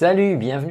Salut, bienvenue